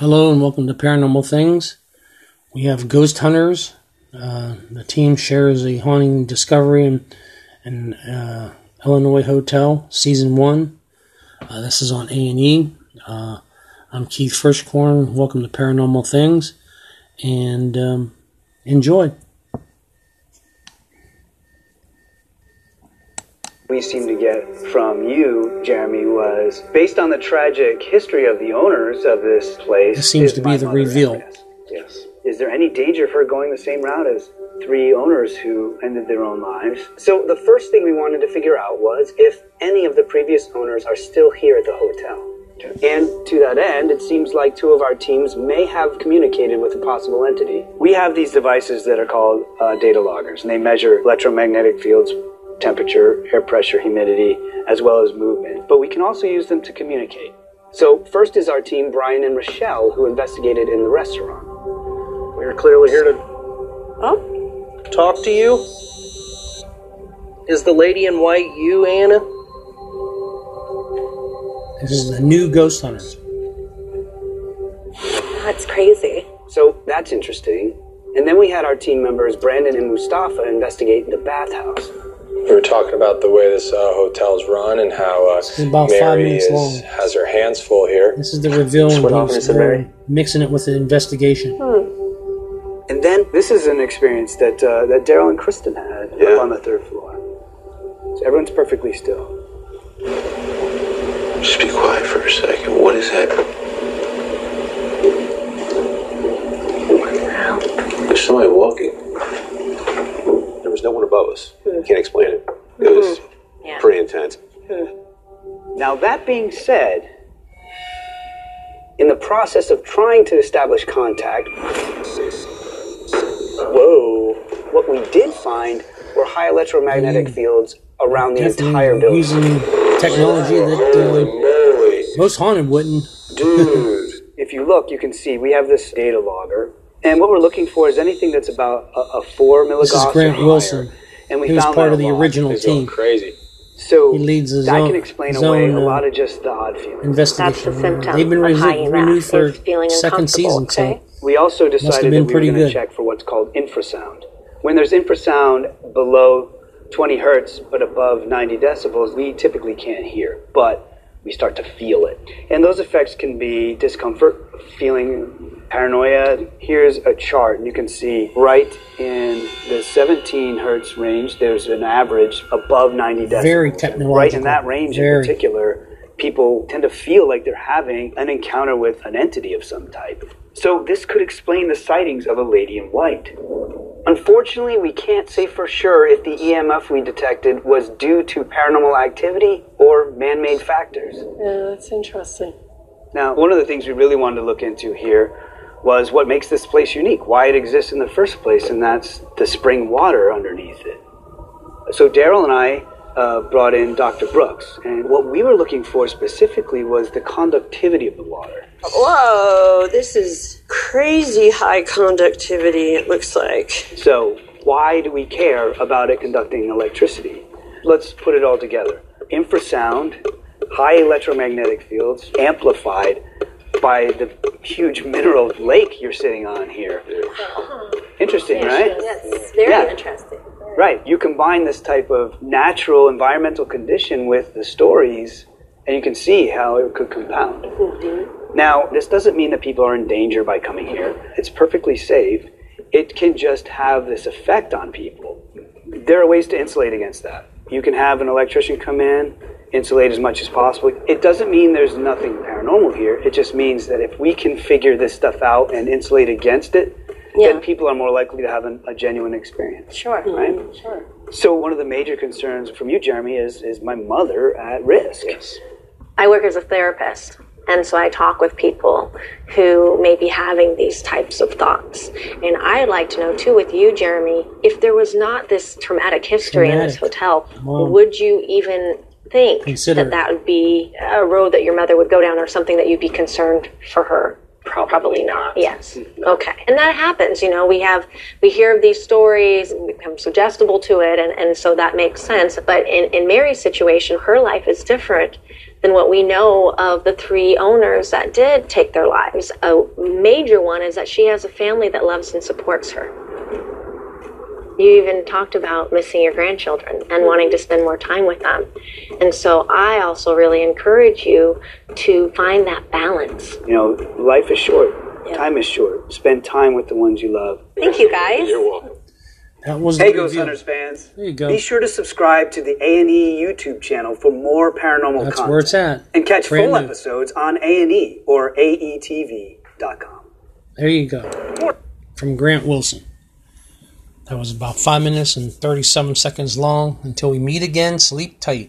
Hello and welcome to Paranormal Things. We have Ghost Hunters. Uh, the team shares a haunting discovery in, in uh, Illinois Hotel, Season 1. Uh, this is on A&E. Uh, I'm Keith Frischkorn. Welcome to Paranormal Things. And um, enjoy. We seem to get from you, Jeremy, was based on the tragic history of the owners of this place. This seems to be the reveal. Yes. yes. Is there any danger for going the same route as three owners who ended their own lives? So the first thing we wanted to figure out was if any of the previous owners are still here at the hotel. And to that end, it seems like two of our teams may have communicated with a possible entity. We have these devices that are called uh, data loggers, and they measure electromagnetic fields temperature, air pressure, humidity, as well as movement. But we can also use them to communicate. So, first is our team, Brian and Rochelle, who investigated in the restaurant. We're clearly here to Huh? talk to you. Is the lady in white you, Anna? This is the new Ghost Hunters. That's crazy. So, that's interesting. And then we had our team members, Brandon and Mustafa, investigate the bathhouse. We were talking about the way this uh, hotel's run and how uh, is about five Mary minutes is, long. has her hands full here. This is the reveal and what happened he's to Mary? uh, mixing it with the investigation. And then this is an experience that uh, that Daryl and Kristen had Yeah. up on the third floor. So everyone's perfectly still. Just be quiet for a second. What is that? There's somebody walking. There was no one above us. Can't explain it. It was Yeah. pretty intense. Now, that being said, in the process of trying to establish contact, whoa, what we did find were high electromagnetic fields around the entire Definitely building. using technology that uh, most haunted wouldn't. Dude. If you look, you can see we have this data logger. And what we're looking for is anything that's about a, a four milligauss. This is or Grant higher. Wilson. And we He was found part of the lot. original He's team. crazy. So He leads his that own- can explain his away own, a uh, lot of just the odd feelings. Investigation. That's the symptom They've been of re- high renewed for feeling second season, okay? so We also decided that we were going to check for what's called infrasound. When there's infrasound below 20 hertz but above 90 decibels, we typically can't hear, but we start to feel it. And those effects can be discomfort, feeling paranoia. Here's a chart, and you can see right in the 17 hertz range, there's an average above 90 decibels. Very Right in that range in particular, people tend to feel like they're having an encounter with an entity of some type. So this could explain the sightings of a lady in white. Unfortunately, we can't say for sure if the EMF we detected was due to paranormal activity or man-made factors. Yeah, that's interesting. Now, one of the things we really wanted to look into here was what makes this place unique, why it exists in the first place, and that's the spring water underneath it. So Daryl and I uh, brought in Dr. Brooks, and what we were looking for specifically was the conductivity of the water. Whoa, this is crazy high conductivity, it looks like. So, why do we care about it conducting electricity? Let's put it all together. Infrasound, high electromagnetic fields, amplified by the huge mineral lake you're sitting on here. Interesting, right? Yes, very Yeah. interesting. Right. You combine this type of natural environmental condition with the stories, and you can see how it could compound. Mm-hmm. Now, this doesn't mean that people are in danger by coming here. It's perfectly safe. It can just have this effect on people. There are ways to insulate against that. You can have an electrician come in, insulate as much as possible. It doesn't mean there's nothing paranormal here. It just means that if we can figure this stuff out and insulate against it, Yeah. then people are more likely to have an, a genuine experience. Sure. Right? Mm-hmm. Sure. So one of the major concerns from you, Jeremy, is is my mother at risk? Yes. I work as a therapist, and so I talk with people who may be having these types of thoughts. And I'd like to know too, with you, Jeremy, if there was not this traumatic history in this hotel, Wow. would you even think Consider that that would be a road that your mother would go down, or something that you'd be concerned for her? Probably, not. Yes. Okay. And that happens. You know, we have we hear of these stories, and we become suggestible to it, and, and so that makes sense. But in, in Mary's situation, her life is different than what we know of the three owners that did take their lives. A major one is that she has a family that loves and supports her. You even talked about missing your grandchildren and wanting to spend more time with them. And so I also really encourage you to find that balance. You know, life is short. Yeah. Time is short. Spend time with the ones you love. Thank you guys. You're welcome. That was Hey, the Ghost review. Hunters fans. There you go. Be sure to subscribe to the A&E YouTube channel for more paranormal That's content. where it's at. And catch Brand full new. episodes on A&E or E AETV.com. There you go. From Grant Wilson. That was about five minutes and 37 seconds long. Until we meet again, sleep tight.